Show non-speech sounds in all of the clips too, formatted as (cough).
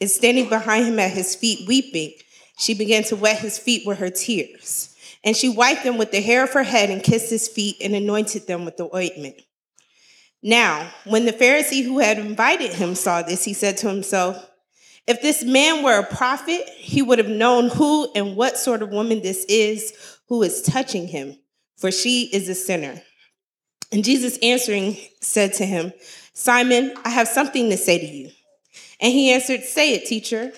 and standing behind him at his feet, weeping, she began to wet his feet with her tears. And she wiped them with the hair of her head and kissed his feet and anointed them with the ointment. Now, when the Pharisee who had invited him saw this, he said to himself, If this man were a prophet, he would have known who and what sort of woman this is who is touching him, for she is a sinner. And Jesus answering said to him, Simon, I have something to say to you. And he answered, Say it, teacher.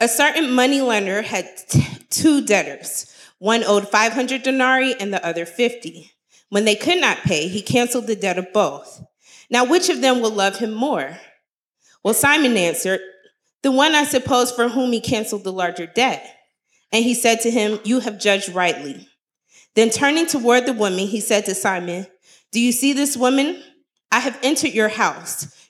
A certain money lender had t- two debtors. One owed 500 denarii and the other 50. When they could not pay, he canceled the debt of both. Now, which of them will love him more? Well, Simon answered, The one, I suppose, for whom he canceled the larger debt. And he said to him, You have judged rightly. Then turning toward the woman, he said to Simon, Do you see this woman? I have entered your house.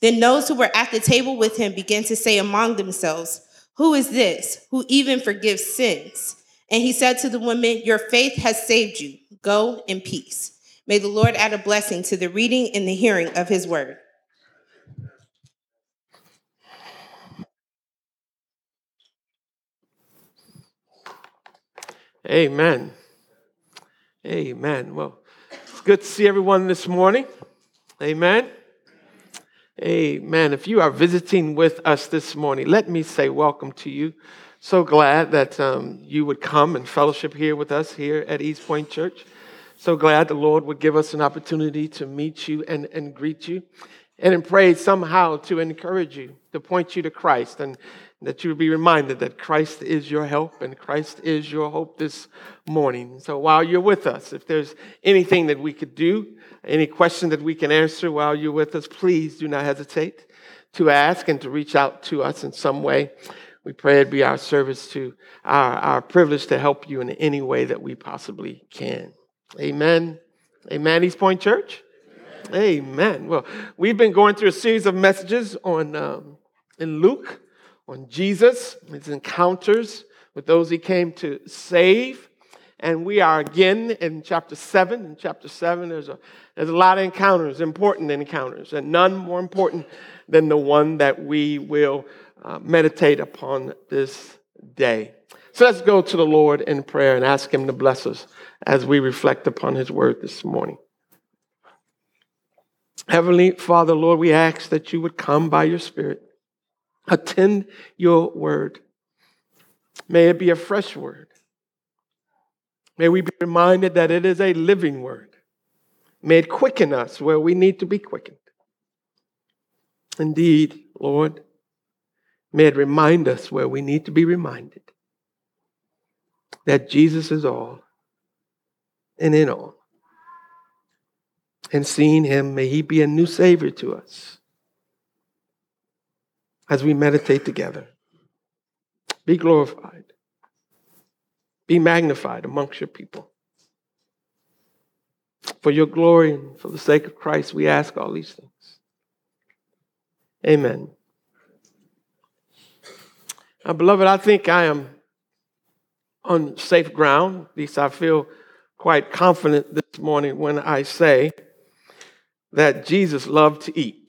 Then those who were at the table with him began to say among themselves, Who is this who even forgives sins? And he said to the woman, Your faith has saved you. Go in peace. May the Lord add a blessing to the reading and the hearing of his word. Amen. Amen. Well, it's good to see everyone this morning. Amen. Amen. If you are visiting with us this morning, let me say welcome to you. So glad that um, you would come and fellowship here with us here at East Point Church. So glad the Lord would give us an opportunity to meet you and, and greet you and pray somehow to encourage you, to point you to Christ, and that you would be reminded that Christ is your help and Christ is your hope this morning. So while you're with us, if there's anything that we could do, any question that we can answer while you're with us, please do not hesitate to ask and to reach out to us in some way. We pray it be our service to our, our privilege to help you in any way that we possibly can. Amen. Amen, East Point Church. Amen. Well, we've been going through a series of messages on um, in Luke on Jesus, his encounters with those he came to save. And we are again in chapter 7. In chapter 7, there's a, there's a lot of encounters, important encounters, and none more important than the one that we will uh, meditate upon this day. So let's go to the Lord in prayer and ask him to bless us as we reflect upon his word this morning. Heavenly Father, Lord, we ask that you would come by your Spirit Attend your word. May it be a fresh word. May we be reminded that it is a living word. May it quicken us where we need to be quickened. Indeed, Lord, may it remind us where we need to be reminded that Jesus is all and in all. And seeing him, may he be a new Savior to us as we meditate together. Be glorified. Be magnified amongst your people. For your glory and for the sake of Christ, we ask all these things. Amen. Now, beloved, I think I am on safe ground. At least I feel quite confident this morning when I say that Jesus loved to eat.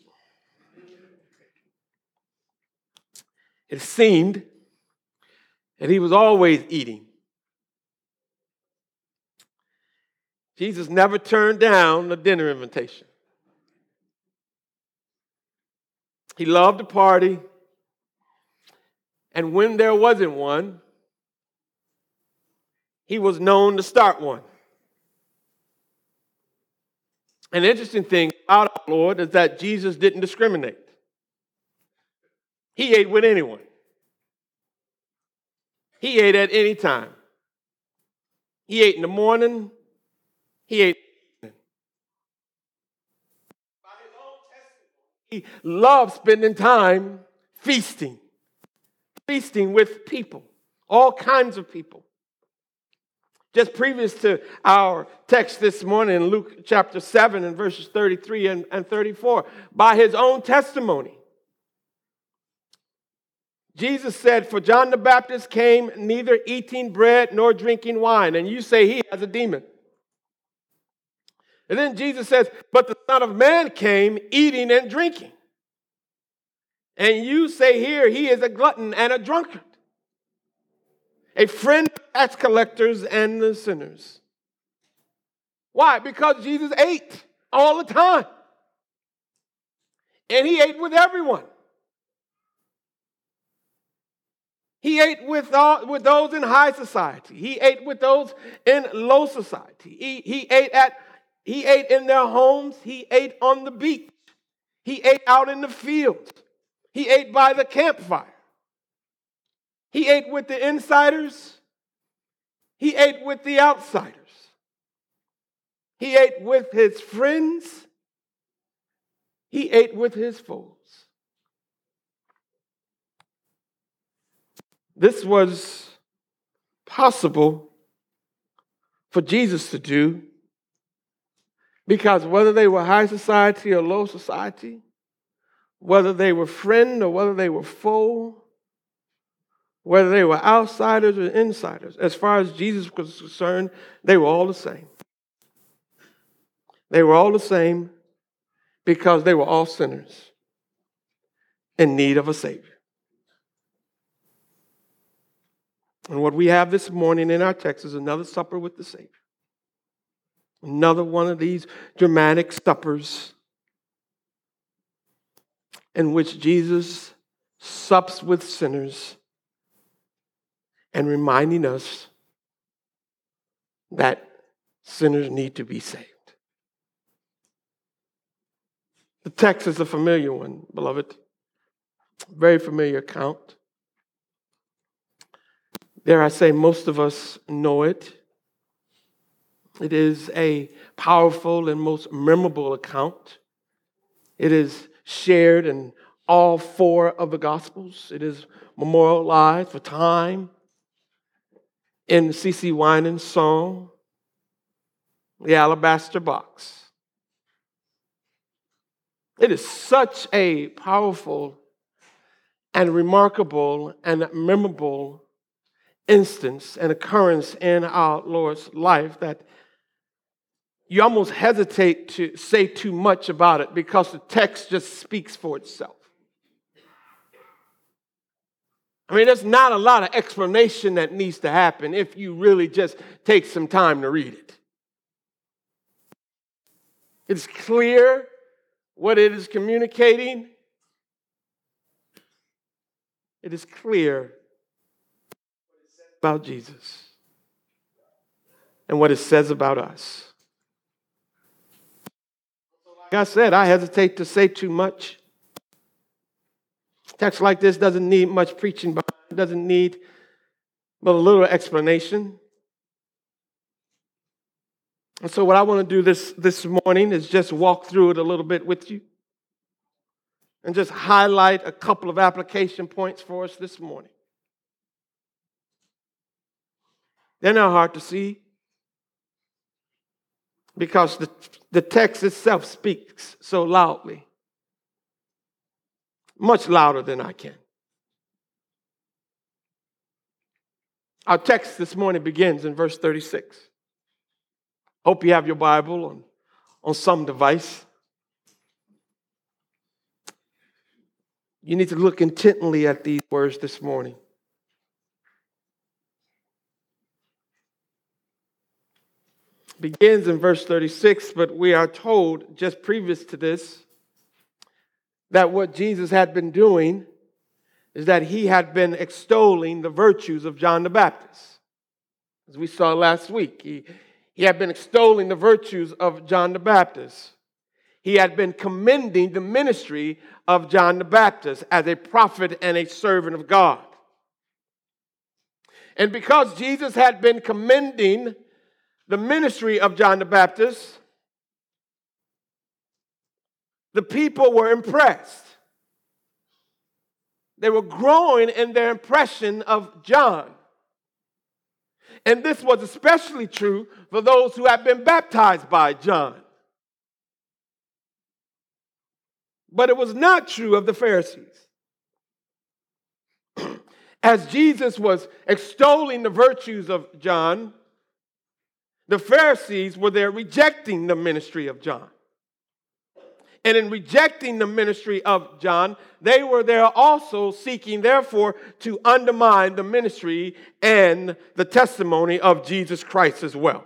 It seemed that he was always eating. Jesus never turned down a dinner invitation. He loved to party, and when there wasn't one, he was known to start one. An interesting thing about our Lord is that Jesus didn't discriminate. He ate with anyone. He ate at any time. He ate in the morning. He ate. He loved spending time feasting. feasting with people, all kinds of people. Just previous to our text this morning in Luke chapter 7 and verses 33 and, and 34, by his own testimony, Jesus said, For John the Baptist came neither eating bread nor drinking wine, and you say he has a demon. And then Jesus says, But the Son of Man came eating and drinking. And you say here he is a glutton and a drunkard, a friend of tax collectors and the sinners. Why? Because Jesus ate all the time. And he ate with everyone. He ate with, all, with those in high society. He ate with those in low society. He, he, ate at, he ate in their homes. He ate on the beach. He ate out in the fields. He ate by the campfire. He ate with the insiders. He ate with the outsiders. He ate with his friends. He ate with his foes. This was possible for Jesus to do because whether they were high society or low society, whether they were friend or whether they were foe, whether they were outsiders or insiders, as far as Jesus was concerned, they were all the same. They were all the same because they were all sinners in need of a Savior. And what we have this morning in our text is another supper with the Savior. Another one of these dramatic suppers in which Jesus sups with sinners and reminding us that sinners need to be saved. The text is a familiar one, beloved. Very familiar account. Dare I say, most of us know it. It is a powerful and most memorable account. It is shared in all four of the Gospels. It is memorialized for time in CeCe Winans' song, The Alabaster Box. It is such a powerful and remarkable and memorable instance and occurrence in our Lord's life that you almost hesitate to say too much about it because the text just speaks for itself. I mean, there's not a lot of explanation that needs to happen if you really just take some time to read it. It's clear what it is communicating. It is clear about Jesus and what it says about us. Like I said, I hesitate to say too much. Text like this doesn't need much preaching, but it doesn't need but a little explanation. And so, what I want to do this, this morning is just walk through it a little bit with you and just highlight a couple of application points for us this morning. They're not hard to see because the, the text itself speaks so loudly, much louder than I can. Our text this morning begins in verse 36. Hope you have your Bible on, on some device. You need to look intently at these words this morning. Begins in verse 36, but we are told just previous to this that what Jesus had been doing is that he had been extolling the virtues of John the Baptist. As we saw last week, he, he had been extolling the virtues of John the Baptist. He had been commending the ministry of John the Baptist as a prophet and a servant of God. And because Jesus had been commending the ministry of John the Baptist, the people were impressed. they were growing in their impression of John. And this was especially true for those who had been baptized by John. But it was not true of the Pharisees. (clears throat) As Jesus was extolling the virtues of John, the Pharisees were there rejecting the ministry of John. And in rejecting the ministry of John, they were there also seeking, therefore, to undermine the ministry and the testimony of Jesus Christ as well.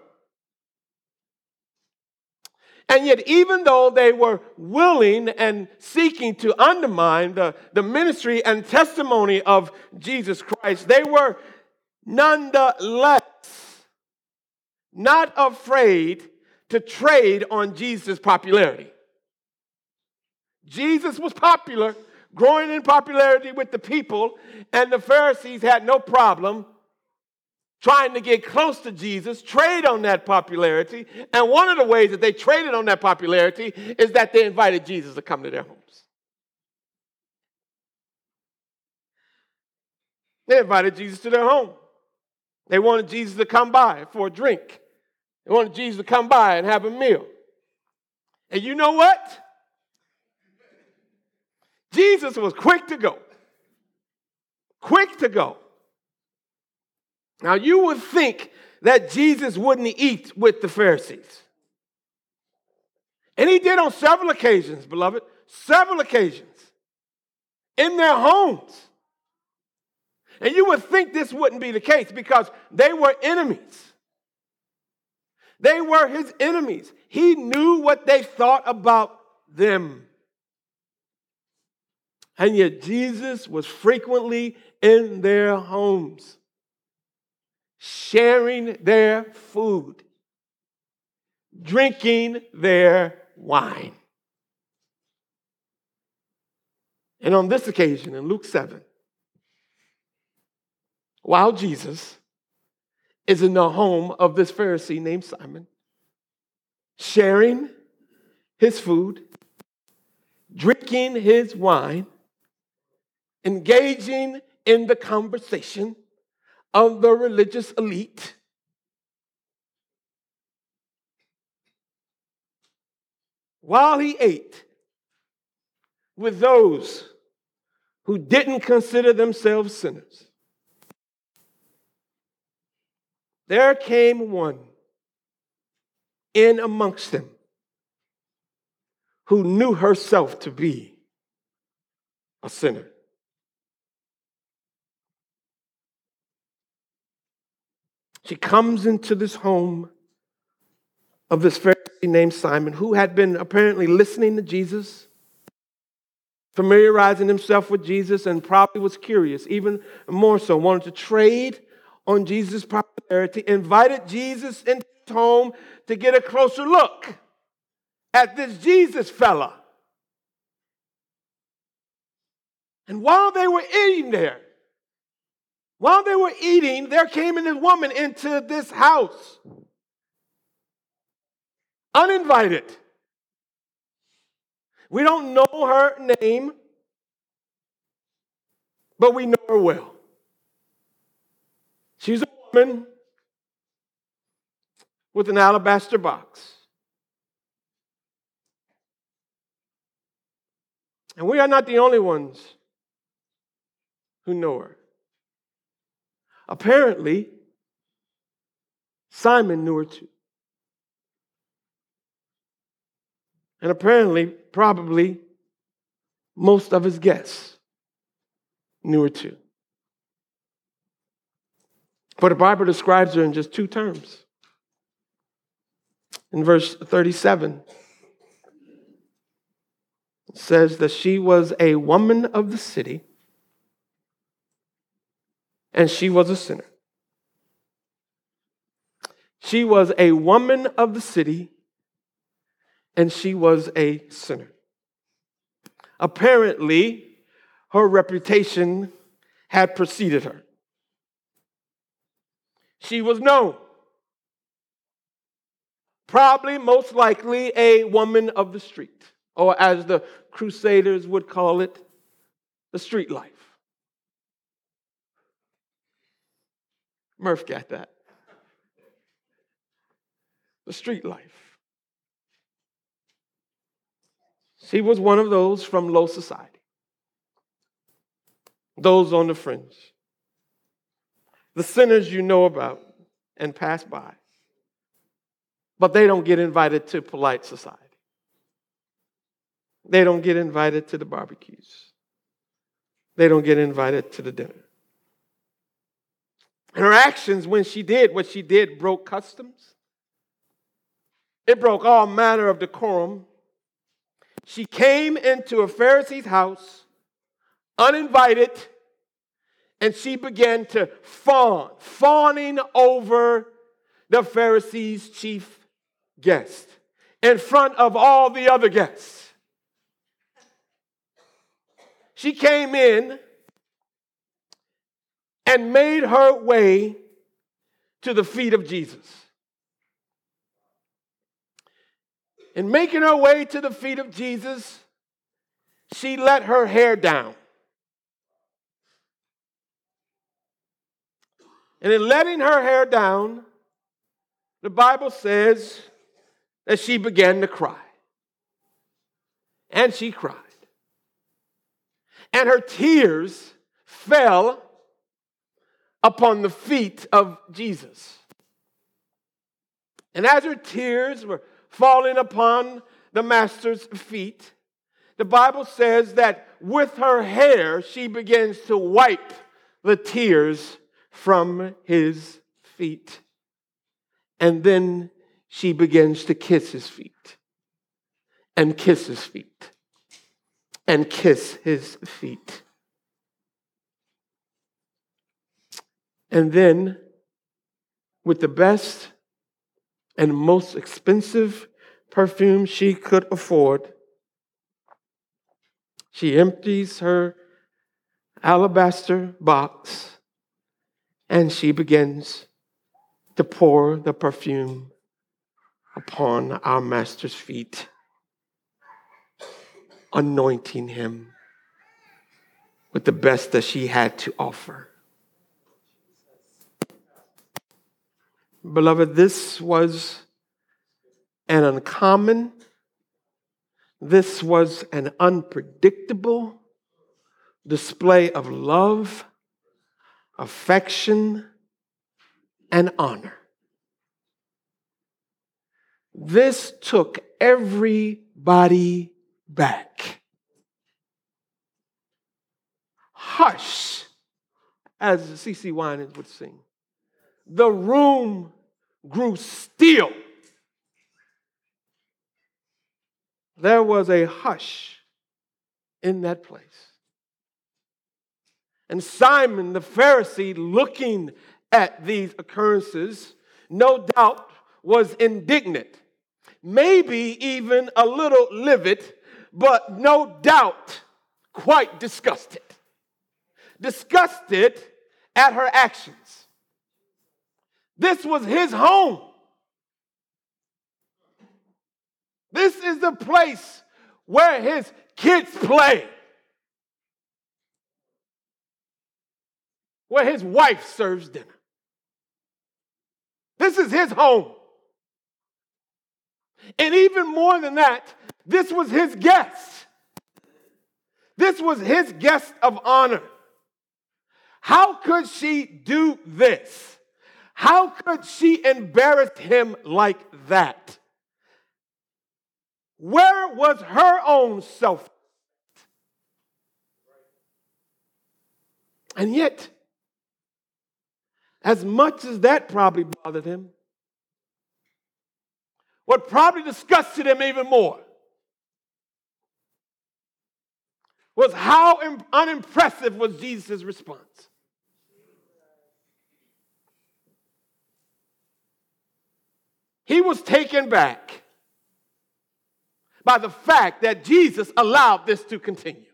And yet, even though they were willing and seeking to undermine the, the ministry and testimony of Jesus Christ, they were nonetheless not afraid to trade on Jesus' popularity. Jesus was popular, growing in popularity with the people, and the Pharisees had no problem trying to get close to Jesus, trade on that popularity. And one of the ways that they traded on that popularity is that they invited Jesus to come to their homes. They invited Jesus to their home. They wanted Jesus to come by for a drink. They wanted Jesus to come by and have a meal. And you know what? Jesus was quick to go. Quick to go. Now, you would think that Jesus wouldn't eat with the Pharisees. And he did on several occasions, beloved, several occasions in their homes. And you would think this wouldn't be the case because they were enemies. They were his enemies. He knew what they thought about them. And yet Jesus was frequently in their homes, sharing their food, drinking their wine. And on this occasion, in Luke 7, while Jesus is in the home of this Pharisee named Simon, sharing his food, drinking his wine, engaging in the conversation of the religious elite. While he ate with those who didn't consider themselves sinners, there came one in amongst them who knew herself to be a sinner. She comes into this home of this Pharisee named Simon, who had been apparently listening to Jesus, familiarizing himself with Jesus, and probably was curious, even more so, wanted to trade on Jesus' popularity, invited Jesus into his home to get a closer look at this Jesus fella. And while they were eating there, while they were eating, there came this woman into this house, uninvited. We don't know her name, but we know her well. She's a woman with an alabaster box. And we are not the only ones who know her. Apparently, Simon knew her too. And apparently, probably, most of his guests knew her too. But the Bible describes her in just two terms. In verse 37, it says that she was a woman of the city and she was a sinner. She was a woman of the city, and she was a sinner. Apparently, her reputation had preceded her she was known. Probably, most likely, a woman of the street, or as the Crusaders would call it, the street life. Murph got that. The street life. She was one of those from low society, those on the fringe the sinners you know about and pass by, but they don't get invited to polite society. They don't get invited to the barbecues. They don't get invited to the dinner. Her actions, when she did what she did, broke customs. It broke all manner of decorum. She came into a Pharisee's house uninvited and she began to fawn, fawning over the Pharisee's chief guest in front of all the other guests. She came in and made her way to the feet of Jesus. In making her way to the feet of Jesus, she let her hair down. And in letting her hair down, the Bible says that she began to cry. And she cried and her tears fell upon the feet of Jesus. And as her tears were falling upon the master's feet, the Bible says that with her hair she begins to wipe the tears from his feet. And then she begins to kiss his feet and kiss his feet and kiss his feet. And then, with the best and most expensive perfume she could afford, she empties her alabaster box and she begins to pour the perfume upon our master's feet anointing him with the best that she had to offer. Beloved, this was an uncommon, this was an unpredictable display of love, affection, and honor. This took everybody back. Hush, as CeCe Winans would sing. The room grew still. There was a hush in that place. And Simon the Pharisee, looking at these occurrences, no doubt was indignant maybe even a little livid, but no doubt quite disgusted. Disgusted at her actions. This was his home. This is the place where his kids play, where his wife serves dinner. This is his home. And even more than that, this was his guest. This was his guest of honor. How could she do this? How could she embarrass him like that? Where was her own self? And yet, as much as that probably bothered him, what probably disgusted him even more was how unimpressive was Jesus' response. He was taken back by the fact that Jesus allowed this to continue.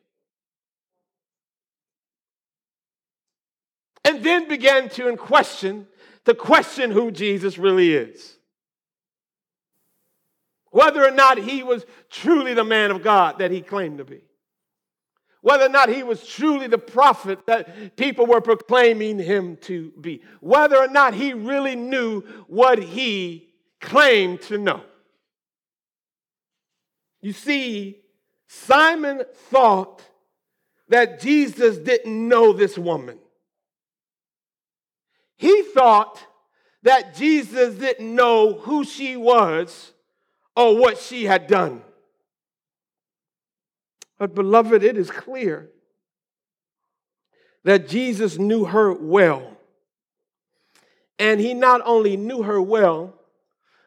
And then began to question to question who Jesus really is whether or not he was truly the man of God that he claimed to be, whether or not he was truly the prophet that people were proclaiming him to be, whether or not he really knew what he claimed to know. You see, Simon thought that Jesus didn't know this woman. He thought that Jesus didn't know who she was or what she had done. But, beloved, it is clear that Jesus knew her well. And he not only knew her well,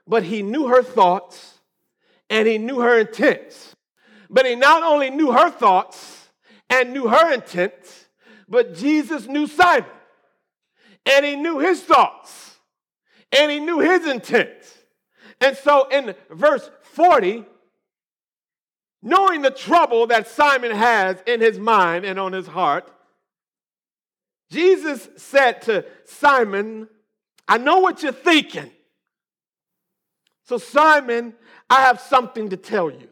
but he knew her thoughts and he knew her intents. But he not only knew her thoughts and knew her intents, but Jesus knew Simon and he knew his thoughts and he knew his intents. And so in verse 40, knowing the trouble that Simon has in his mind and on his heart, Jesus said to Simon, I know what you're thinking. So, Simon, I have something to tell you.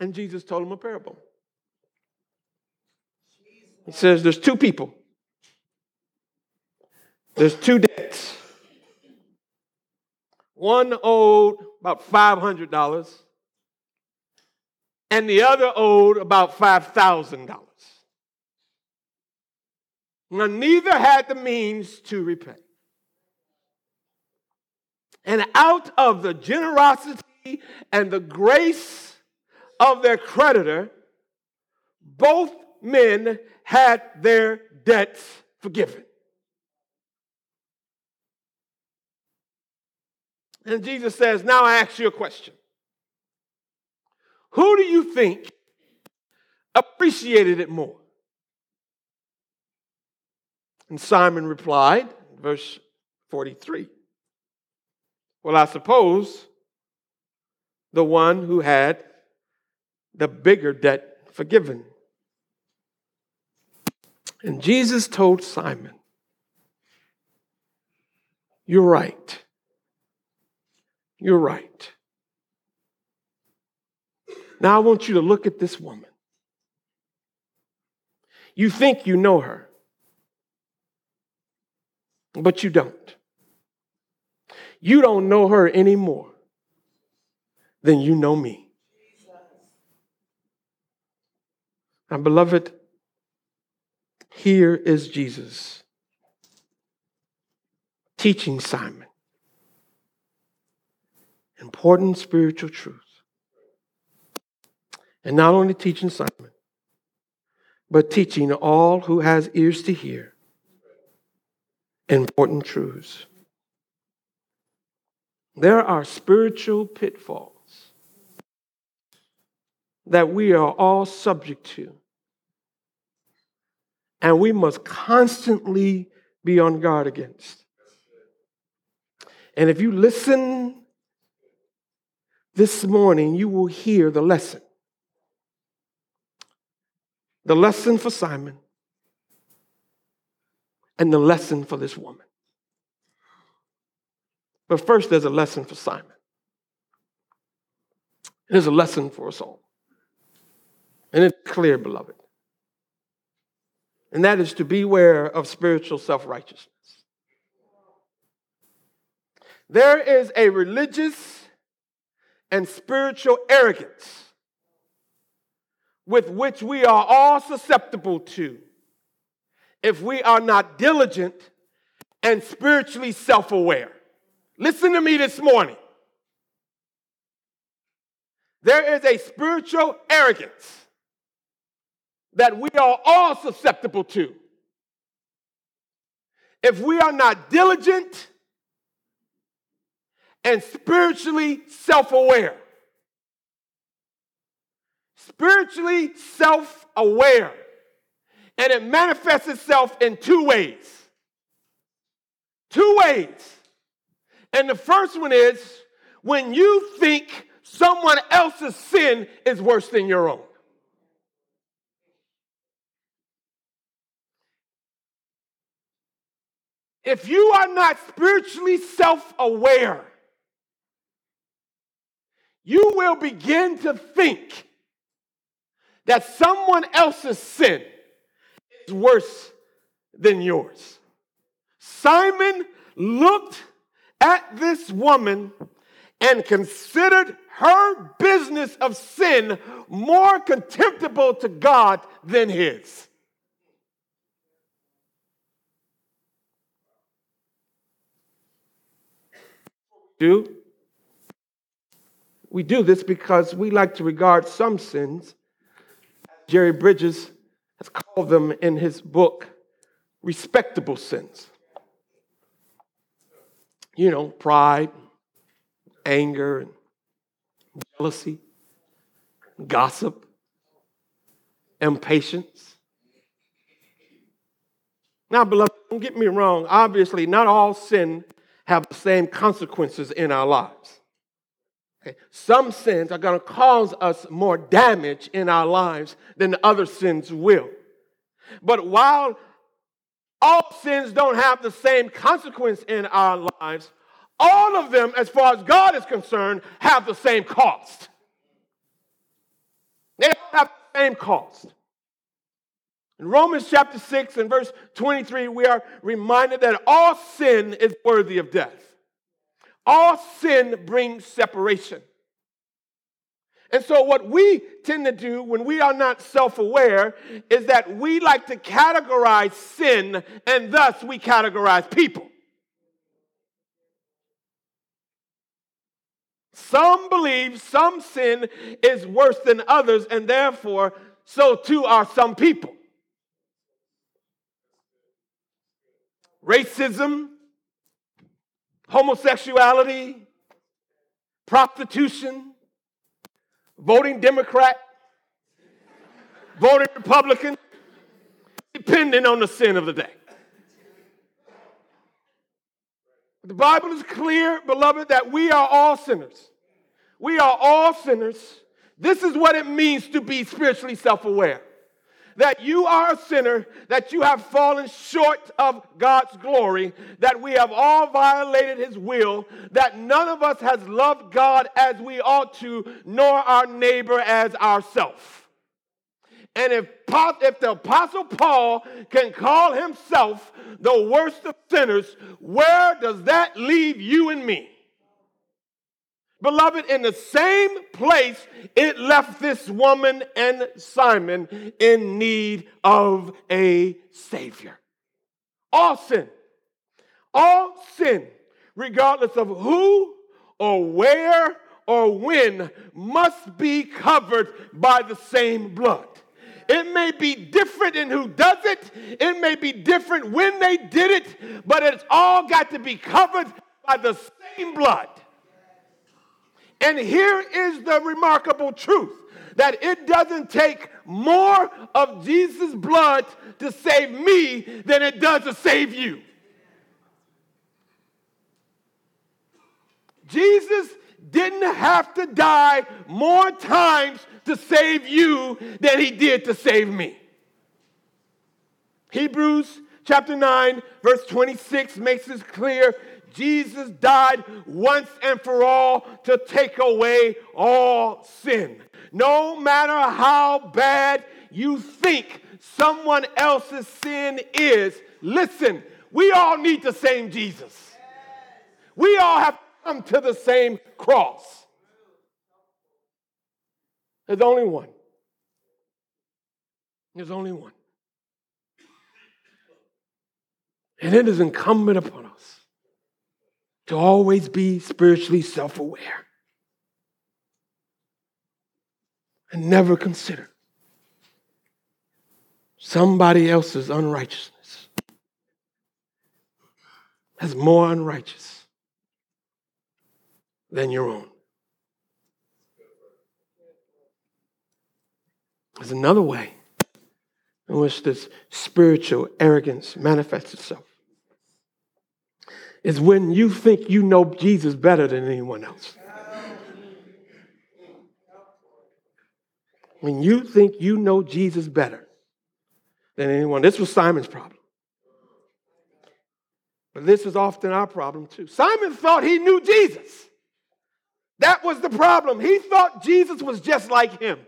And Jesus told him a parable. He says, There's two people, there's two debts. One owed about $500, and the other owed about $5,000. Now, neither had the means to repay. And out of the generosity and the grace of their creditor, both men had their debts forgiven. And Jesus says, Now I ask you a question. Who do you think appreciated it more? And Simon replied, verse 43 Well, I suppose the one who had the bigger debt forgiven. And Jesus told Simon, You're right. You're right. Now I want you to look at this woman. You think you know her, but you don't. You don't know her any more than you know me. Now, beloved, here is Jesus teaching Simon important spiritual truth. And not only teaching Simon, but teaching all who has ears to hear important truths. There are spiritual pitfalls that we are all subject to. And we must constantly be on guard against. And if you listen this morning you will hear the lesson. The lesson for Simon and the lesson for this woman. But first, there's a lesson for Simon. There's a lesson for us all. And it's clear, beloved. And that is to beware of spiritual self righteousness. There is a religious and spiritual arrogance with which we are all susceptible to if we are not diligent and spiritually self aware. Listen to me this morning. There is a spiritual arrogance that we are all susceptible to if we are not diligent and spiritually self aware. Spiritually self aware. And it manifests itself in two ways. Two ways. And the first one is when you think someone else's sin is worse than your own. If you are not spiritually self aware, you will begin to think that someone else's sin is worse than yours. Simon looked at this woman and considered her business of sin more contemptible to God than his. Do we do this because we like to regard some sins, Jerry Bridges has called them in his book, respectable sins. You know, pride, anger, and jealousy, gossip, impatience. Now, beloved, don't get me wrong. Obviously, not all sin have the same consequences in our lives. Okay. Some sins are going to cause us more damage in our lives than other sins will. But while all sins don't have the same consequence in our lives, all of them, as far as God is concerned, have the same cost. They all have the same cost. In Romans chapter 6 and verse 23, we are reminded that all sin is worthy of death. All sin brings separation. And so, what we tend to do when we are not self aware is that we like to categorize sin and thus we categorize people. Some believe some sin is worse than others, and therefore, so too are some people. Racism, homosexuality, prostitution, voting Democrat, voting Republican, depending on the sin of the day. The Bible is clear, beloved, that we are all sinners. We are all sinners. This is what it means to be spiritually self aware that you are a sinner, that you have fallen short of God's glory, that we have all violated His will, that none of us has loved God as we ought to, nor our neighbor as ourselves. And if, if the Apostle Paul can call himself the worst of sinners, where does that leave you and me? Beloved, in the same place it left this woman and Simon in need of a Savior. All sin, all sin, regardless of who or where or when, must be covered by the same blood. It may be different in who does it, it may be different when they did it, but it's all got to be covered by the same blood. And here is the remarkable truth that it doesn't take more of Jesus' blood to save me than it does to save you. Jesus didn't have to die more times to save you than he did to save me. Hebrews chapter 9, verse 26 makes this clear Jesus died once and for all to take away all sin. No matter how bad you think someone else's sin is, listen, we all need the same Jesus. We all have come to the same cross. There's only one. There's only one. And it is incumbent upon us to always be spiritually self aware and never consider somebody else's unrighteousness as more unrighteous than your own. There's another way in which this spiritual arrogance manifests itself is when you think you know Jesus better than anyone else. When you think you know Jesus better than anyone. This was Simon's problem. But this is often our problem too. Simon thought he knew Jesus. That was the problem. He thought Jesus was just like him.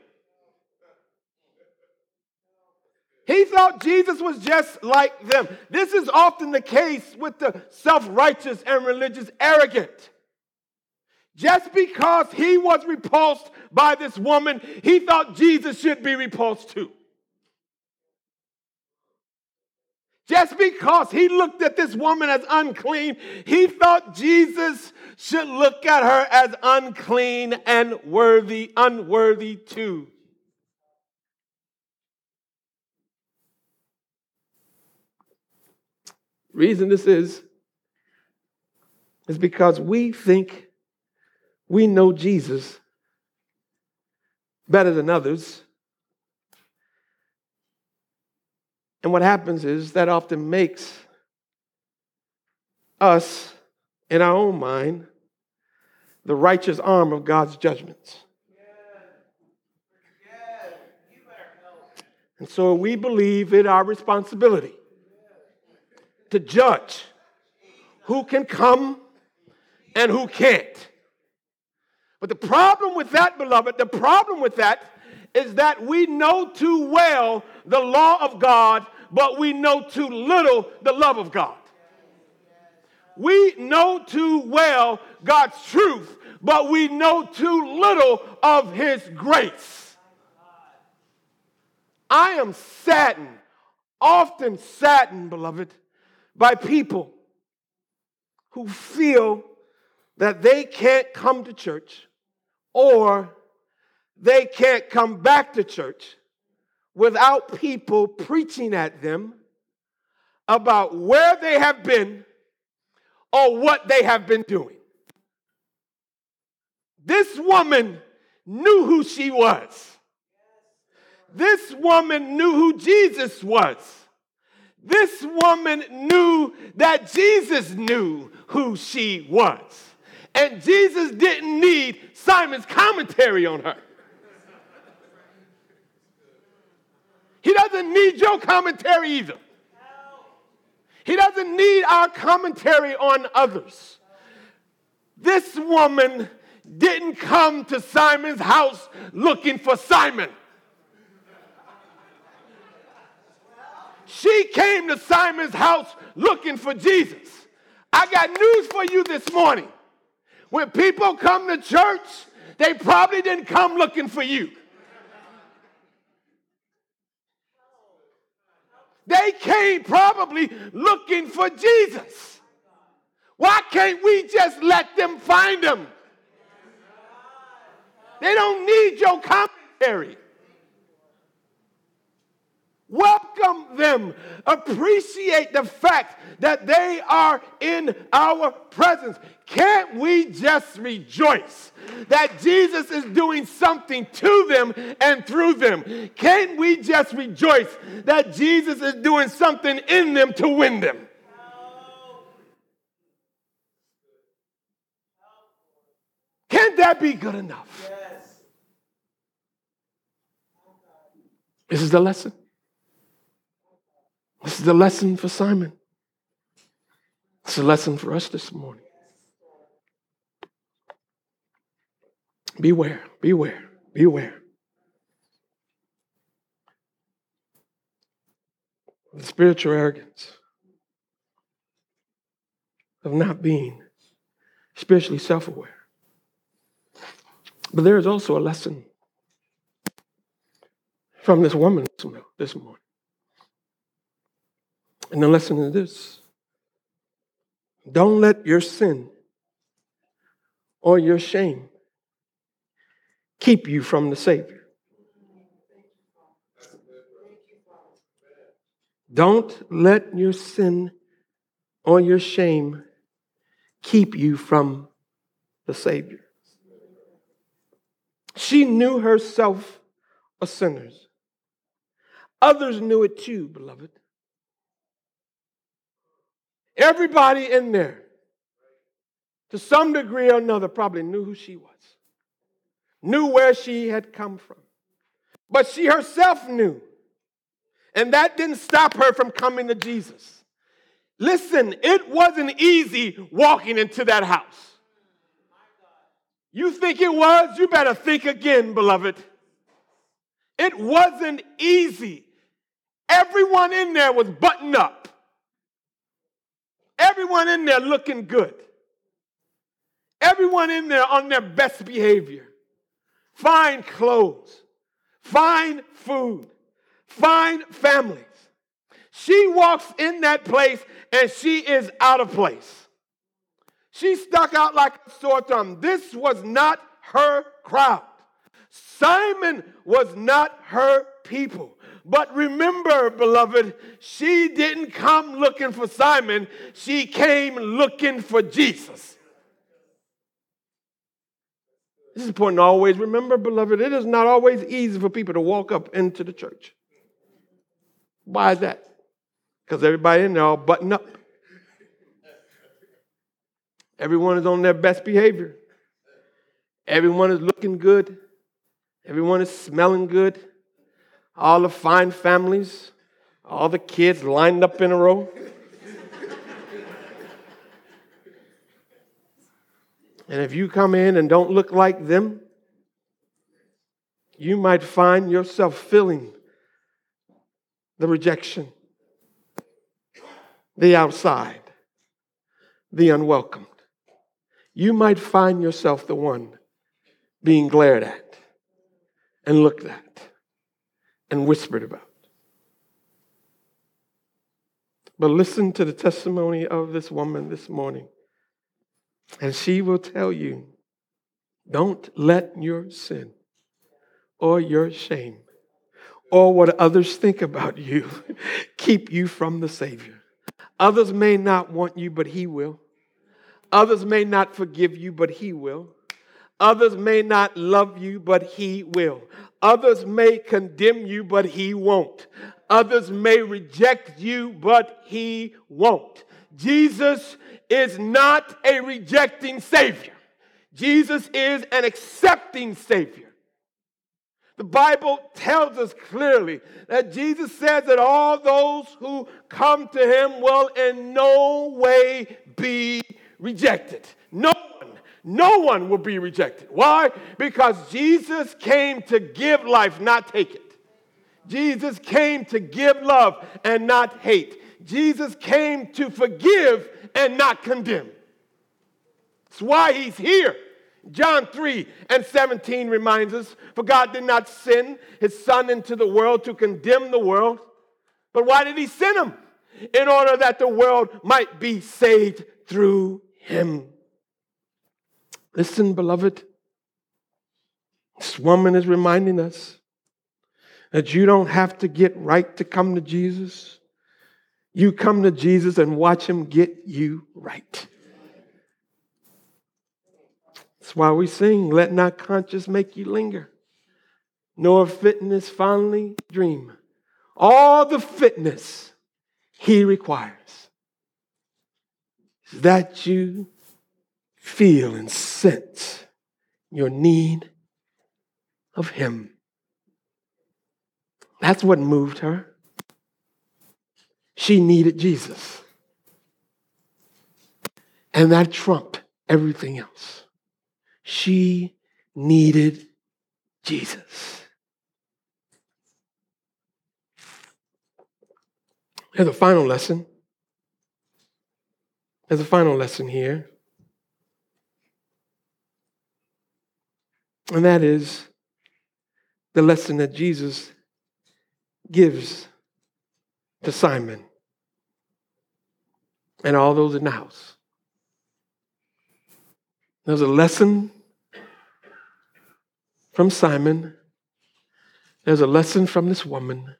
He thought Jesus was just like them. This is often the case with the self righteous and religious arrogant. Just because he was repulsed by this woman, he thought Jesus should be repulsed too. Just because he looked at this woman as unclean, he thought Jesus should look at her as unclean and worthy, unworthy too. Reason this is, is because we think we know Jesus better than others. And what happens is that often makes us, in our own mind, the righteous arm of God's judgments. And so we believe it our responsibility to judge who can come and who can't. But the problem with that, beloved, the problem with that is that we know too well the law of God, but we know too little the love of God. We know too well God's truth, but we know too little of His grace. I am saddened, often saddened, beloved, by people who feel that they can't come to church or they can't come back to church without people preaching at them about where they have been or what they have been doing. This woman knew who she was. This woman knew who Jesus was. This woman knew that Jesus knew who she was. And Jesus didn't need Simon's commentary on her. He doesn't need your commentary either. He doesn't need our commentary on others. This woman didn't come to Simon's house looking for Simon. She came to Simon's house looking for Jesus. I got news for you this morning. When people come to church, they probably didn't come looking for you. They came probably looking for Jesus. Why can't we just let them find him? They don't need your commentary. Welcome them. Appreciate the fact that they are in our presence. Can't we just rejoice that Jesus is doing something to them and through them? Can't we just rejoice that Jesus is doing something in them to win them? Can't that be good enough? Yes. This is the lesson. This is the lesson for Simon. It's a lesson for us this morning. Beware, beware, beware. The spiritual arrogance of not being spiritually self aware. But there is also a lesson from this woman this morning. And the lesson is this don't let your sin or your shame keep you from the Savior. Don't let your sin or your shame keep you from the Savior. She knew herself a sinner. Others knew it too, beloved. Everybody in there, to some degree or another, probably knew who she was, knew where she had come from. But she herself knew. And that didn't stop her from coming to Jesus. Listen, it wasn't easy walking into that house. You think it was? You better think again, beloved. It wasn't easy. Everyone in there was buttoned up. Everyone in there looking good. Everyone in there on their best behavior. Fine clothes, fine food, fine families. She walks in that place and she is out of place. She stuck out like a sore thumb. This was not her crowd. Simon was not her people. But remember, beloved, she didn't come looking for Simon, she came looking for Jesus. This is important to always remember, beloved, it is not always easy for people to walk up into the church. Why is that? Because everybody in there all buttoned up. Everyone is on their best behavior. Everyone is looking good. Everyone is smelling good all the fine families, all the kids lined up in a row. and if you come in and don't look like them, you might find yourself feeling the rejection, the outside, the unwelcomed. You might find yourself the one being glared at and looked at and whispered about. But listen to the testimony of this woman this morning, and she will tell you don't let your sin or your shame or what others think about you (laughs) keep you from the Savior. Others may not want you, but He will. Others may not forgive you, but He will. Others may not love you, but He will. Others may condemn you, but He won't. Others may reject you, but He won't. Jesus is not a rejecting Savior, Jesus is an accepting Savior. The Bible tells us clearly that Jesus says that all those who come to him will in no way be rejected. No no one will be rejected. Why? Because Jesus came to give life, not take it. Jesus came to give love and not hate. Jesus came to forgive and not condemn. That's why he's here. John 3 and 17 reminds us For God did not send his Son into the world to condemn the world, but why did he send him? In order that the world might be saved through him. Listen, beloved, this woman is reminding us that you don't have to get right to come to Jesus. You come to Jesus and watch him get you right. That's why we sing, Let not conscience make you linger, nor fitness fondly dream. All the fitness he requires is that you feel and sense your need of Him. That's what moved her. She needed Jesus. And that trumped everything else. She needed Jesus. There's a final lesson. There's a final lesson here. And that is the lesson that Jesus gives to Simon and all those in the house. There's a lesson from Simon, there's a lesson from this woman,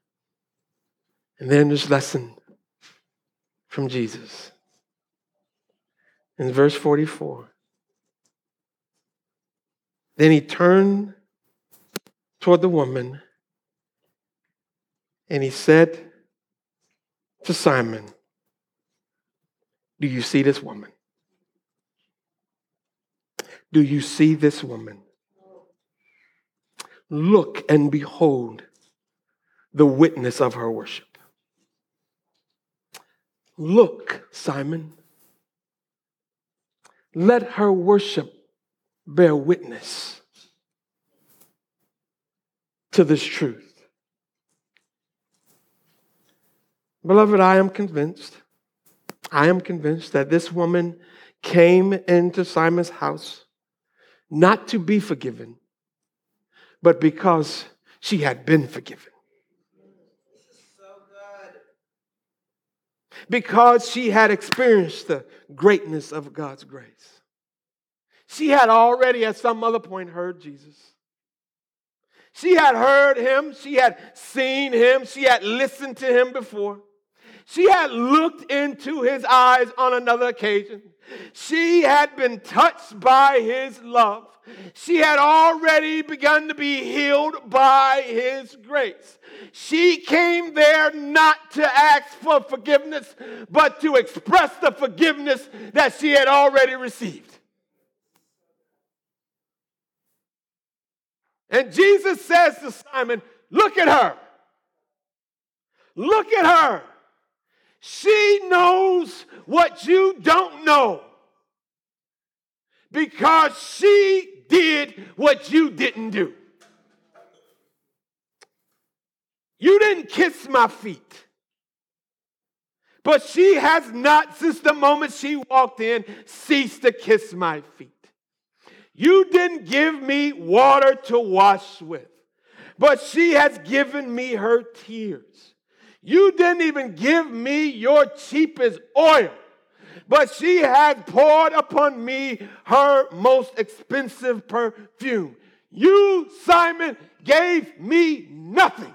and then there's lesson from Jesus. In verse 44, then he turned toward the woman and he said to Simon, Do you see this woman? Do you see this woman? Look and behold the witness of her worship. Look, Simon. Let her worship bear witness to this truth. Beloved, I am convinced, I am convinced that this woman came into Simon's house not to be forgiven, but because she had been forgiven. Because she had experienced the greatness of God's grace. She had already, at some other point, heard Jesus. She had heard him, she had seen him, she had listened to him before. She had looked into his eyes on another occasion. She had been touched by his love. She had already begun to be healed by his grace. She came there not to ask for forgiveness, but to express the forgiveness that she had already received. And Jesus says to Simon, Look at her. Look at her. She knows what you don't know because she did what you didn't do. You didn't kiss my feet. But she has not, since the moment she walked in, ceased to kiss my feet. You didn't give me water to wash with, but she has given me her tears. You didn't even give me your cheapest oil, but she has poured upon me her most expensive perfume. You, Simon, gave me nothing.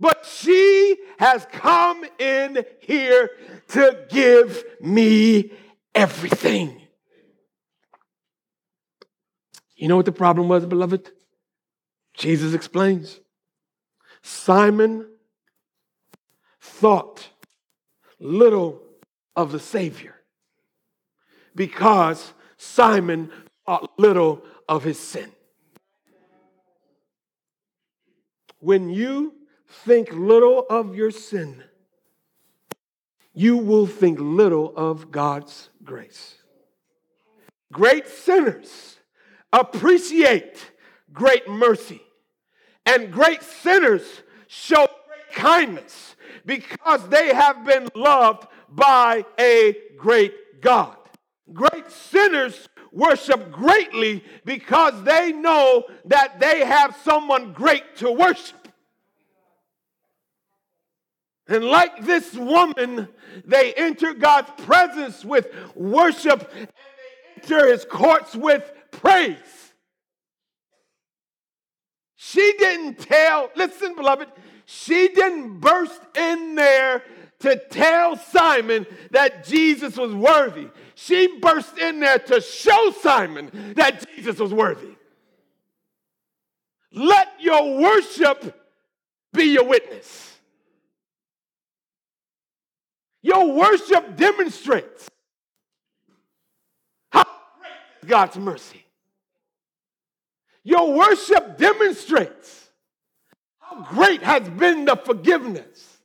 But she has come in here to give me everything. You know what the problem was, beloved? Jesus explains. Simon thought little of the Savior because Simon thought little of his sin. When you think little of your sin, you will think little of God's grace. Great sinners appreciate great mercy. And great sinners show great kindness because they have been loved by a great God. Great sinners worship greatly because they know that they have someone great to worship. And like this woman, they enter God's presence with worship and they enter his courts with praise. She didn't tell, listen, beloved, she didn't burst in there to tell Simon that Jesus was worthy. She burst in there to show Simon that Jesus was worthy. Let your worship be your witness. Your worship demonstrates how great God's mercy. Your worship demonstrates how great has been the forgiveness.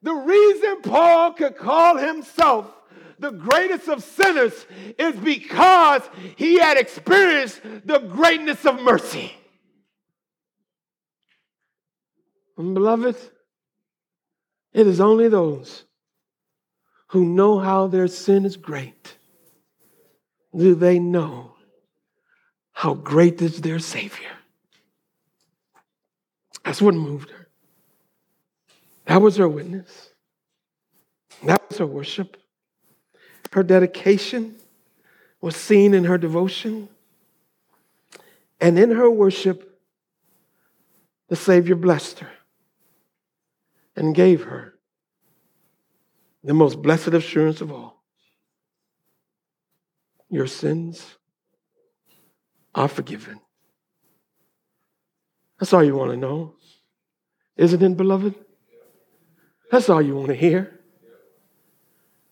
The reason Paul could call himself the greatest of sinners is because he had experienced the greatness of mercy. And beloved, it is only those who know how their sin is great do they know how great is their Savior? That's what moved her. That was her witness. That was her worship. Her dedication was seen in her devotion. And in her worship, the Savior blessed her and gave her the most blessed assurance of all your sins are forgiven. That's all you want to know. Isn't it, beloved? That's all you want to hear.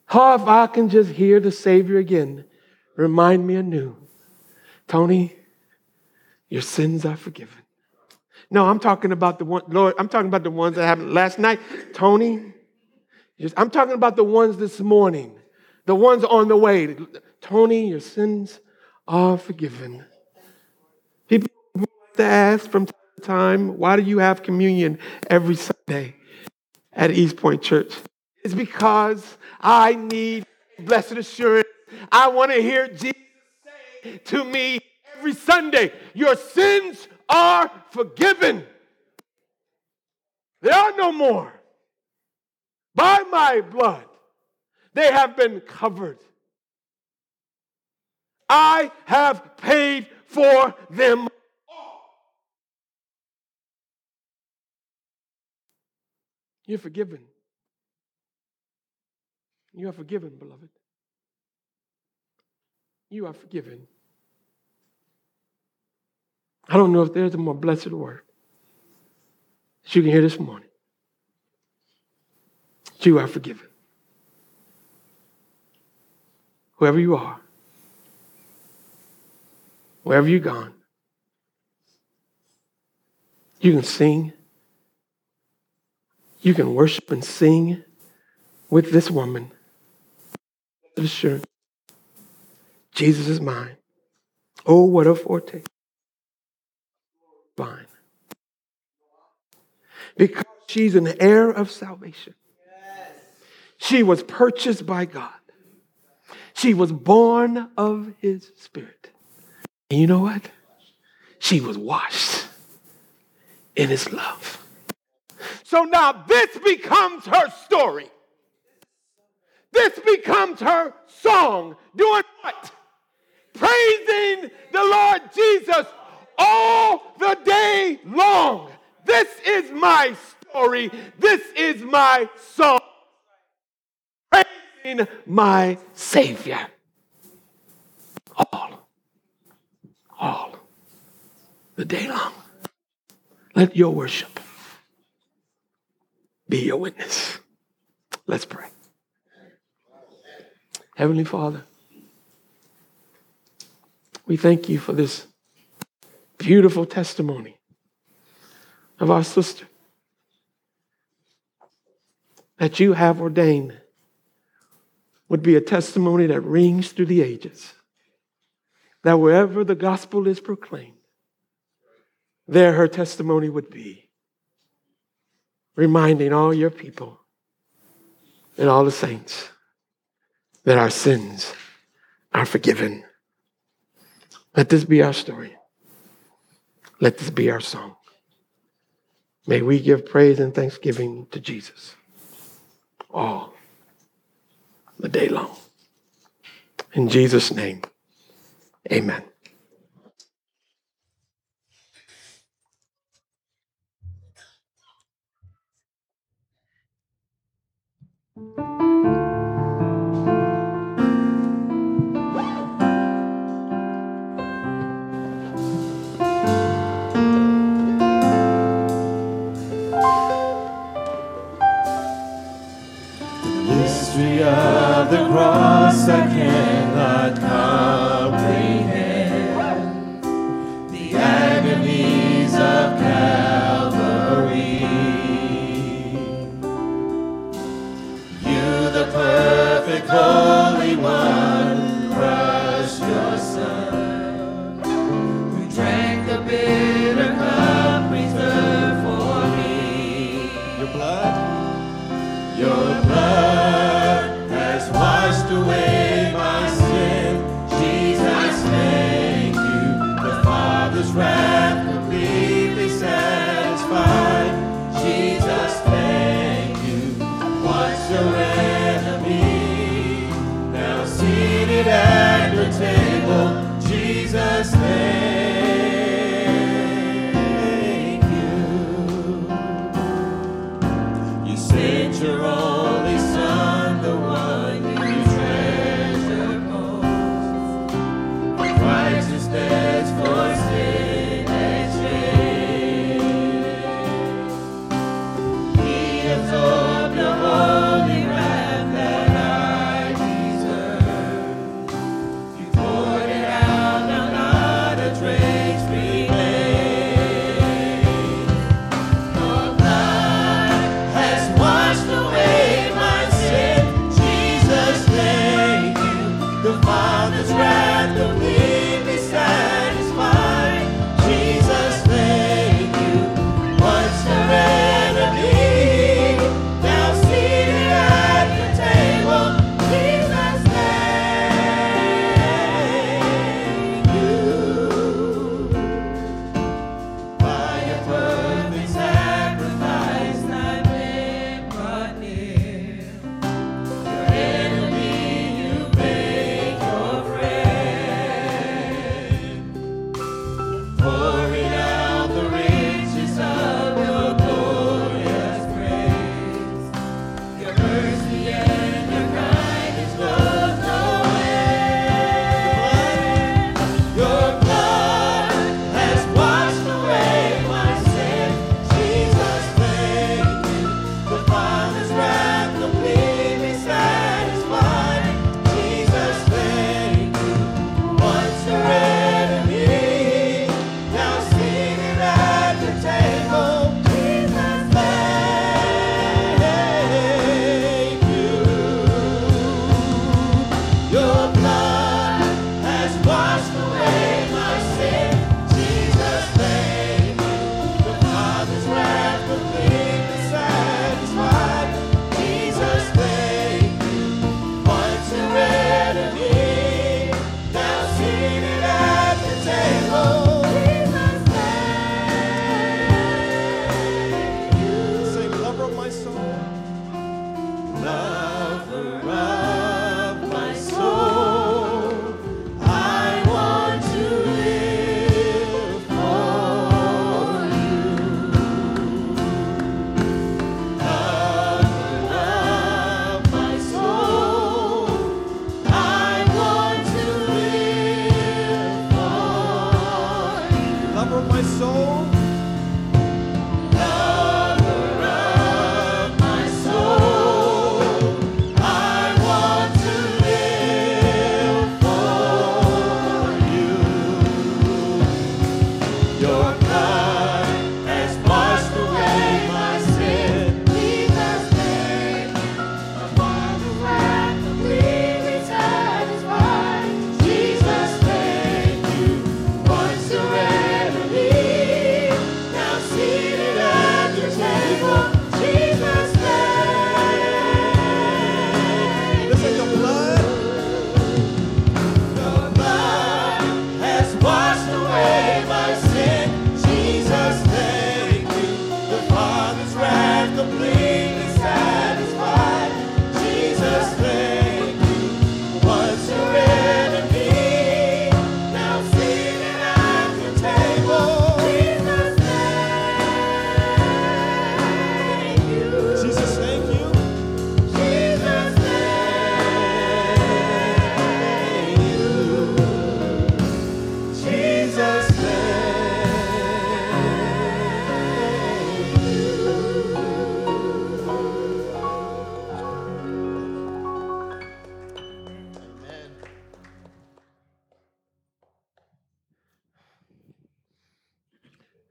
How if I can just hear the Savior again remind me anew, Tony, your sins are forgiven. No, I'm talking about the one, Lord, I'm talking about the ones that happened last night. Tony, I'm talking about the ones this morning. The ones on the way. Tony, your sins are forgiven. People ask from time to time, why do you have communion every Sunday at East Point Church? It's because I need blessed assurance. I want to hear Jesus say to me every Sunday, Your sins are forgiven. They are no more. By my blood, they have been covered. I have paid for them all. You're forgiven. You are forgiven, beloved. You are forgiven. I don't know if there's a more blessed word that you can hear this morning. You are forgiven. Whoever you are, wherever you've gone, you can sing, you can worship and sing with this woman. Assurance. Jesus is mine. Oh, what a foretaste. Fine. Because she's an heir of salvation. She was purchased by God. She was born of his spirit. And you know what? She was washed in his love. So now this becomes her story. This becomes her song. Doing what? Praising the Lord Jesus all the day long. This is my story. This is my song. Praising my Savior. All. All. The day long. Let your worship be your witness. Let's pray. Heavenly Father, we thank you for this beautiful testimony of our sister that you have ordained would be a testimony that rings through the ages. That wherever the gospel is proclaimed, there her testimony would be, reminding all your people and all the saints that our sins are forgiven. Let this be our story. Let this be our song. May we give praise and thanksgiving to Jesus all the day long. In Jesus' name, amen.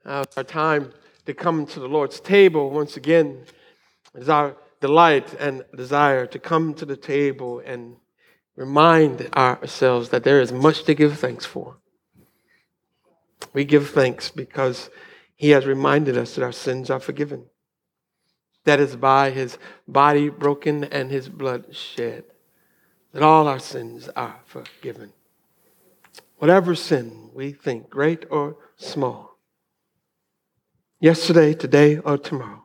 Uh, our time to come to the Lord's table once again. It is our delight and desire to come to the table and remind ourselves that there is much to give thanks for. We give thanks because He has reminded us that our sins are forgiven. That is by His body broken and His blood shed, that all our sins are forgiven. Whatever sin we think, great or small, yesterday, today, or tomorrow,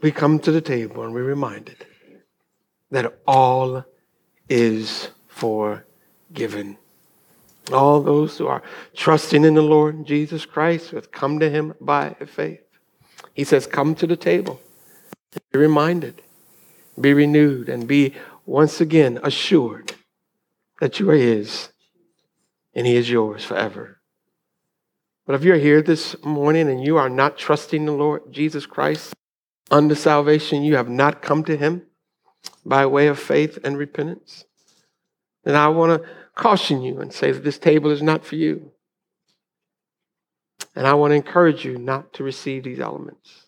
we come to the table and we're reminded that all is forgiven. All those who are trusting in the Lord Jesus Christ who have come to him by faith. He says, Come to the table, be reminded, be renewed, and be once again assured that you are his and he is yours forever. But if you're here this morning and you are not trusting the Lord Jesus Christ unto salvation, you have not come to him by way of faith and repentance, then I want to caution you and say that this table is not for you. And I want to encourage you not to receive these elements.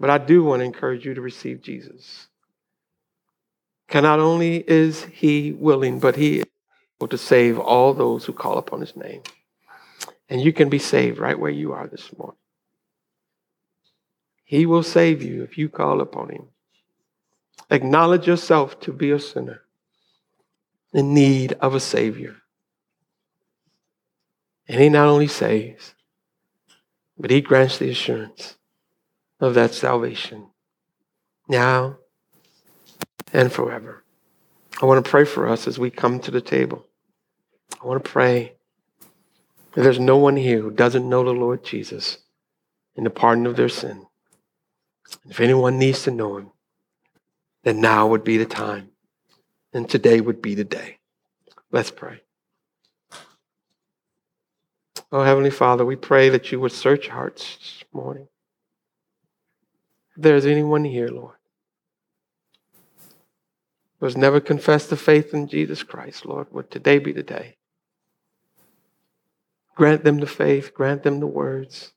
But I do want to encourage you to receive Jesus. Can not only is he willing, but he is able to save all those who call upon his name. And you can be saved right where you are this morning. He will save you if you call upon him. Acknowledge yourself to be a sinner in need of a Savior. And He not only saves, but He grants the assurance of that salvation now and forever. I want to pray for us as we come to the table. I want to pray there's no one here who doesn't know the Lord Jesus and the pardon of their sin. If anyone needs to know him, then now would be the time. And today would be the day. Let's pray. Oh, Heavenly Father, we pray that you would search hearts this morning. If there's anyone here, Lord, who has never confessed the faith in Jesus Christ, Lord, would today be the day. Grant them the faith, grant them the words.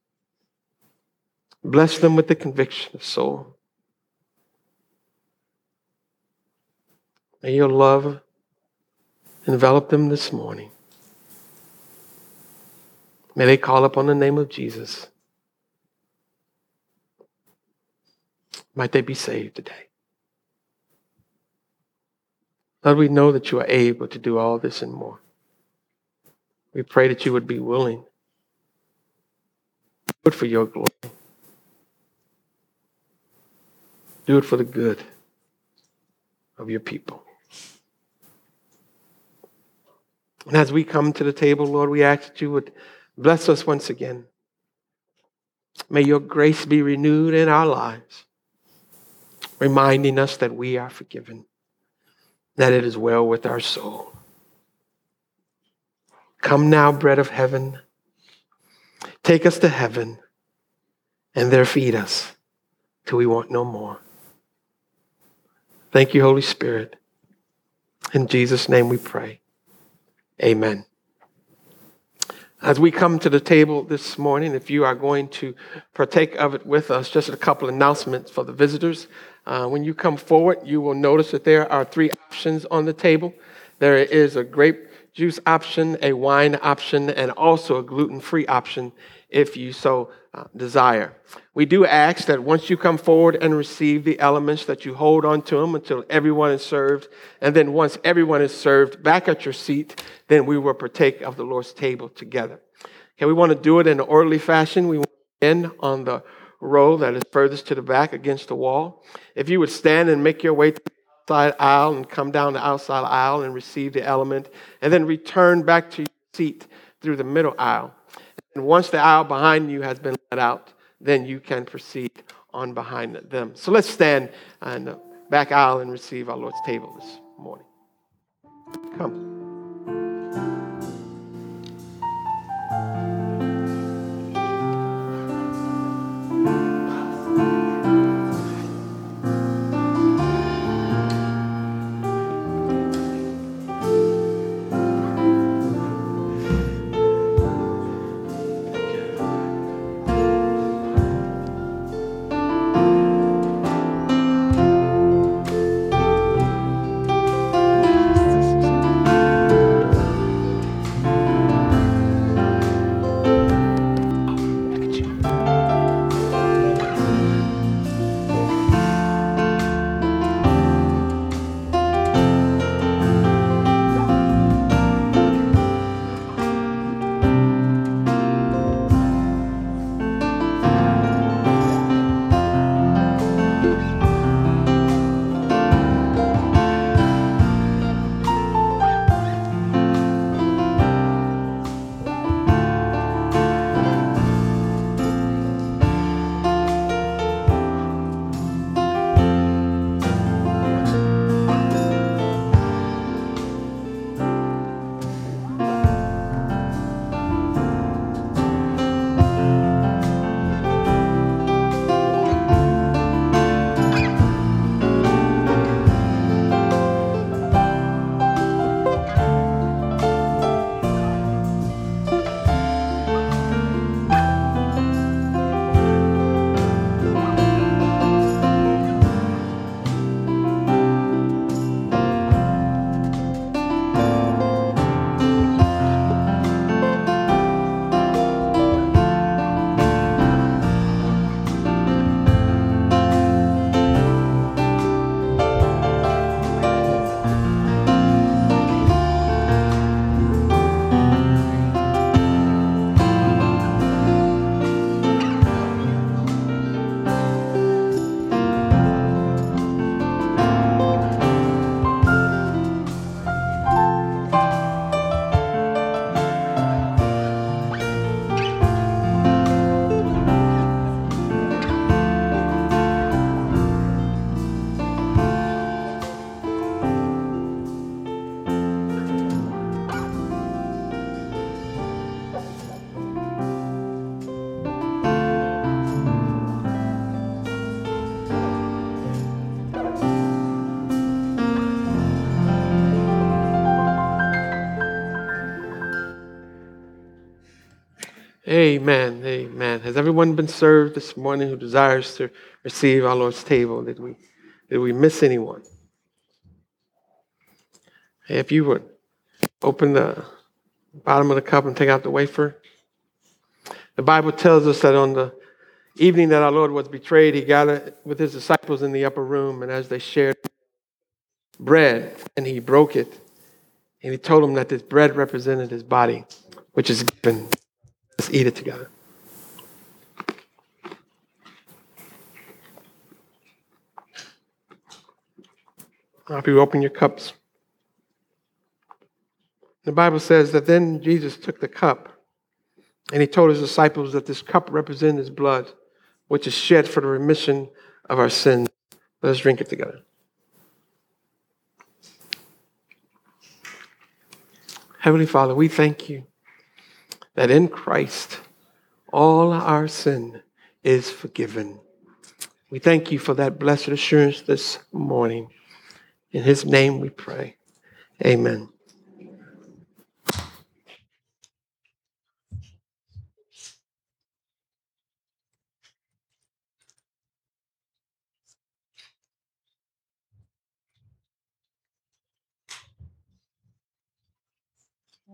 Bless them with the conviction of soul. May your love envelop them this morning. May they call upon the name of Jesus. Might they be saved today. Lord, we know that you are able to do all this and more. We pray that you would be willing. Do it for your glory. Do it for the good of your people. And as we come to the table, Lord, we ask that you would bless us once again. May your grace be renewed in our lives, reminding us that we are forgiven, that it is well with our soul. Come now, bread of heaven. Take us to heaven and there feed us till we want no more. Thank you, Holy Spirit. In Jesus' name we pray. Amen. As we come to the table this morning, if you are going to partake of it with us, just a couple announcements for the visitors. Uh, when you come forward, you will notice that there are three options on the table. There is a grape juice option, a wine option, and also a gluten free option if you so uh, desire. We do ask that once you come forward and receive the elements, that you hold on to them until everyone is served. And then once everyone is served back at your seat, then we will partake of the Lord's table together. Okay, we want to do it in an orderly fashion. We want end on the row that is furthest to the back against the wall. If you would stand and make your way to aisle and come down the outside aisle and receive the element, and then return back to your seat through the middle aisle. And once the aisle behind you has been let out, then you can proceed on behind them. So let's stand in the back aisle and receive our Lord's table this morning. Come. Amen. Amen. Has everyone been served this morning who desires to receive our Lord's table? Did we, did we miss anyone? Hey, if you would open the bottom of the cup and take out the wafer. The Bible tells us that on the evening that our Lord was betrayed, he gathered with his disciples in the upper room, and as they shared bread, and he broke it, and he told them that this bread represented his body, which is given. Let's eat it together. I hope you open your cups. The Bible says that then Jesus took the cup and he told his disciples that this cup represented his blood, which is shed for the remission of our sins. Let us drink it together. Heavenly Father, we thank you that in Christ all our sin is forgiven. We thank you for that blessed assurance this morning. In his name we pray. Amen.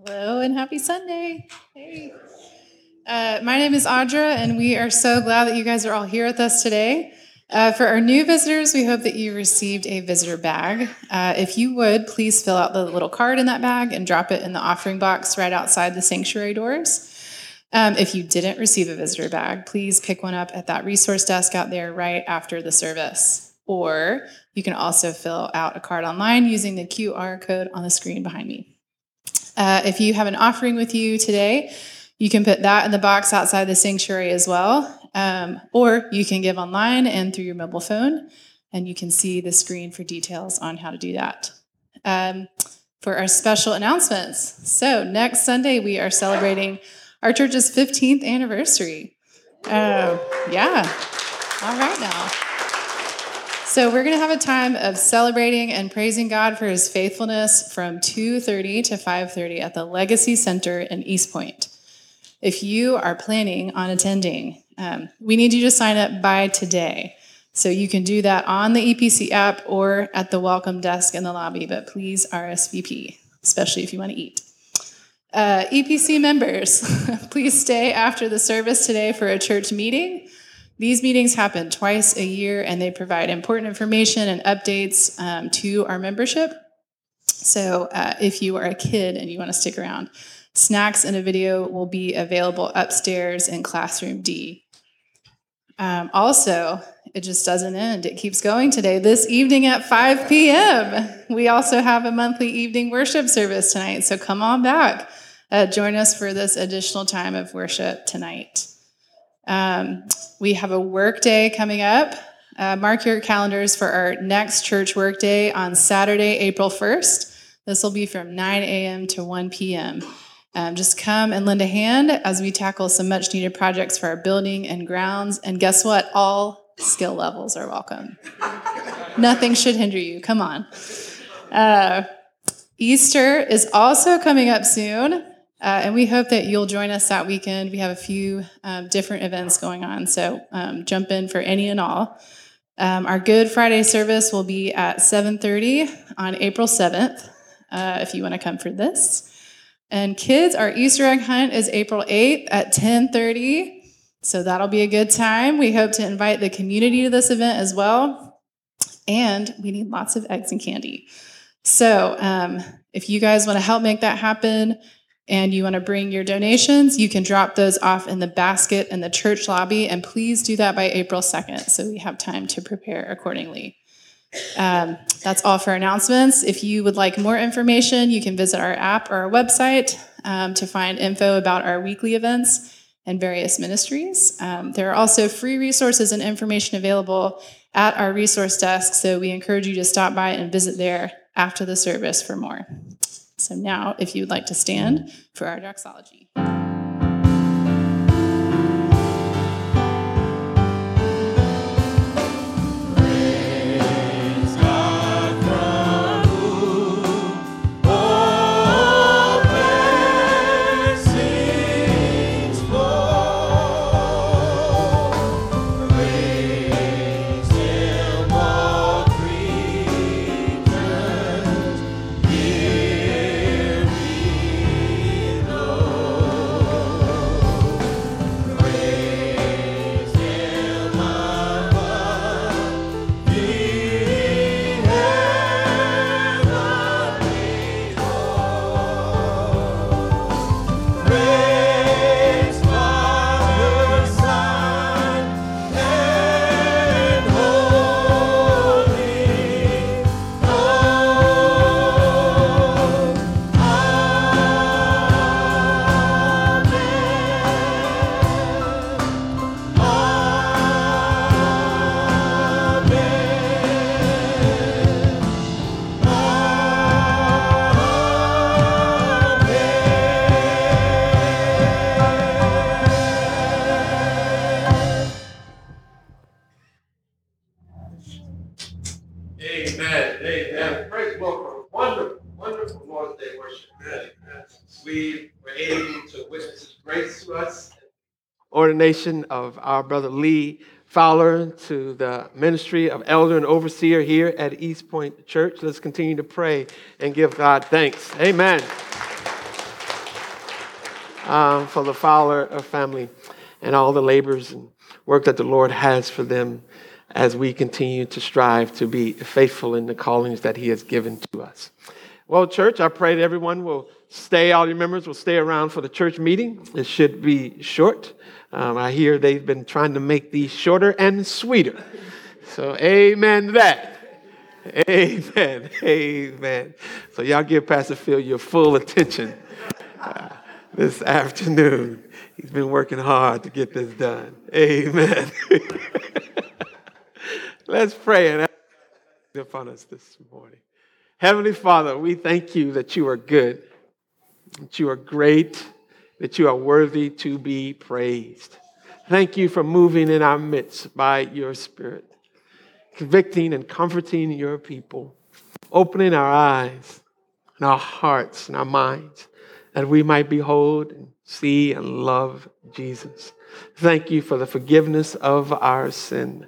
Hello and happy Sunday. Hey. Uh, my name is Audra, and we are so glad that you guys are all here with us today. Uh, for our new visitors, we hope that you received a visitor bag. Uh, if you would, please fill out the little card in that bag and drop it in the offering box right outside the sanctuary doors. Um, if you didn't receive a visitor bag, please pick one up at that resource desk out there right after the service. Or you can also fill out a card online using the QR code on the screen behind me. Uh, if you have an offering with you today, you can put that in the box outside the sanctuary as well. Um, or you can give online and through your mobile phone, and you can see the screen for details on how to do that. Um, for our special announcements. So, next Sunday, we are celebrating our church's 15th anniversary. Uh, yeah. All right now. So we're going to have a time of celebrating and praising God for his faithfulness from 2:30 to 5:30 at the Legacy Center in East Point. If you are planning on attending, um, we need you to sign up by today. So you can do that on the EPC app or at the welcome desk in the lobby, but please RSVP, especially if you want to eat. Uh, EPC members, (laughs) please stay after the service today for a church meeting. These meetings happen twice a year and they provide important information and updates um, to our membership. So uh, if you are a kid and you want to stick around, snacks and a video will be available upstairs in Classroom D. Um, also, it just doesn't end. It keeps going today. This evening at 5 p.m., we also have a monthly evening worship service tonight. So come on back. Uh, join us for this additional time of worship tonight. Um, we have a work day coming up. Uh, mark your calendars for our next church work day on Saturday, April 1st. This will be from 9 a.m. to 1 p.m. Um, just come and lend a hand as we tackle some much needed projects for our building and grounds. And guess what? All skill levels are welcome. Nothing should hinder you. Come on. Uh, Easter is also coming up soon. Uh, and we hope that you'll join us that weekend. We have a few um, different events going on, so um, jump in for any and all. Um, our Good Friday service will be at 7:30 on April 7th. Uh, if you want to come for this, and kids, our Easter egg hunt is April 8th at 10:30. So that'll be a good time. We hope to invite the community to this event as well, and we need lots of eggs and candy. So um, if you guys want to help make that happen and you want to bring your donations, you can drop those off in the basket in the church lobby. And please do that by April 2nd so we have time to prepare accordingly. Um, that's all for announcements. If you would like more information, you can visit our app or our website um, to find info about our weekly events and various ministries. Um, there are also free resources and information available at our resource desk, so we encourage you to stop by and visit there after the service for more. So now, if you would like to stand for our doxology. Of our brother Lee Fowler to the ministry of elder and overseer here at East Point Church. Let's continue to pray and give God thanks. Amen. Um, for the Fowler family and all the labors and work that the Lord has for them as we continue to strive to be faithful in the callings that He has given to us. Well, church, I pray that everyone will stay, all your members will stay around for the church meeting. It should be short. Um, I hear they've been trying to make these shorter and sweeter. So, amen that. Amen. (laughs) Amen. So, y'all give Pastor Phil your full attention uh, this afternoon. He's been working hard to get this done. Amen. (laughs) Let's pray and upon us this morning. Heavenly Father, we thank you that you are good, that you are great, that you are worthy to be praised. Thank you for moving in our midst by your Spirit, convicting and comforting your people, opening our eyes and our hearts and our minds that we might behold and see and love Jesus. Thank you for the forgiveness of our sin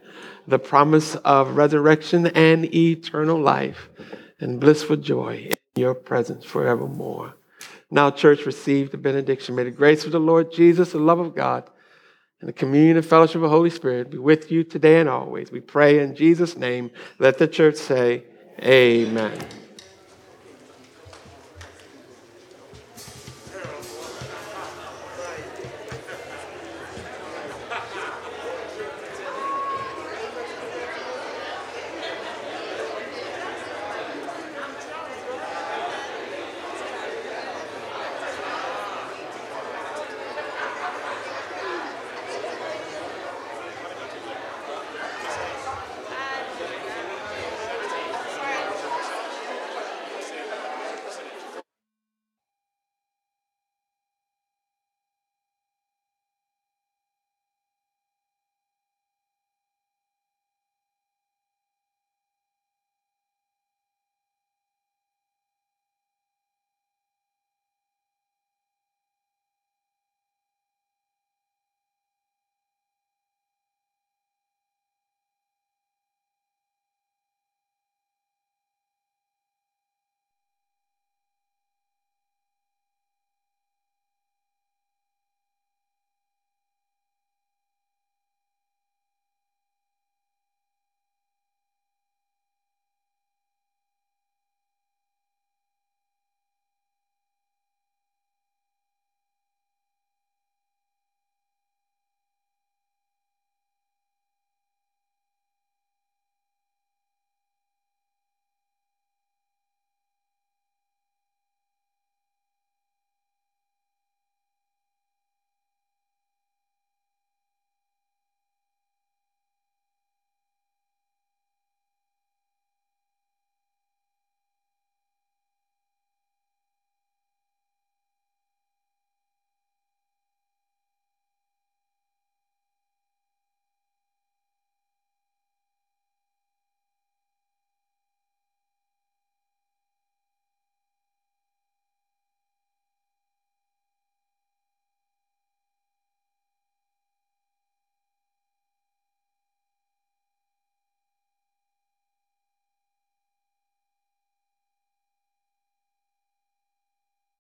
the promise of resurrection and eternal life and blissful joy in your presence forevermore. Now, church, receive the benediction. May the grace of the Lord Jesus, the love of God, and the communion and fellowship of the Holy Spirit be with you today and always. We pray in Jesus' name. Let the church say, Amen.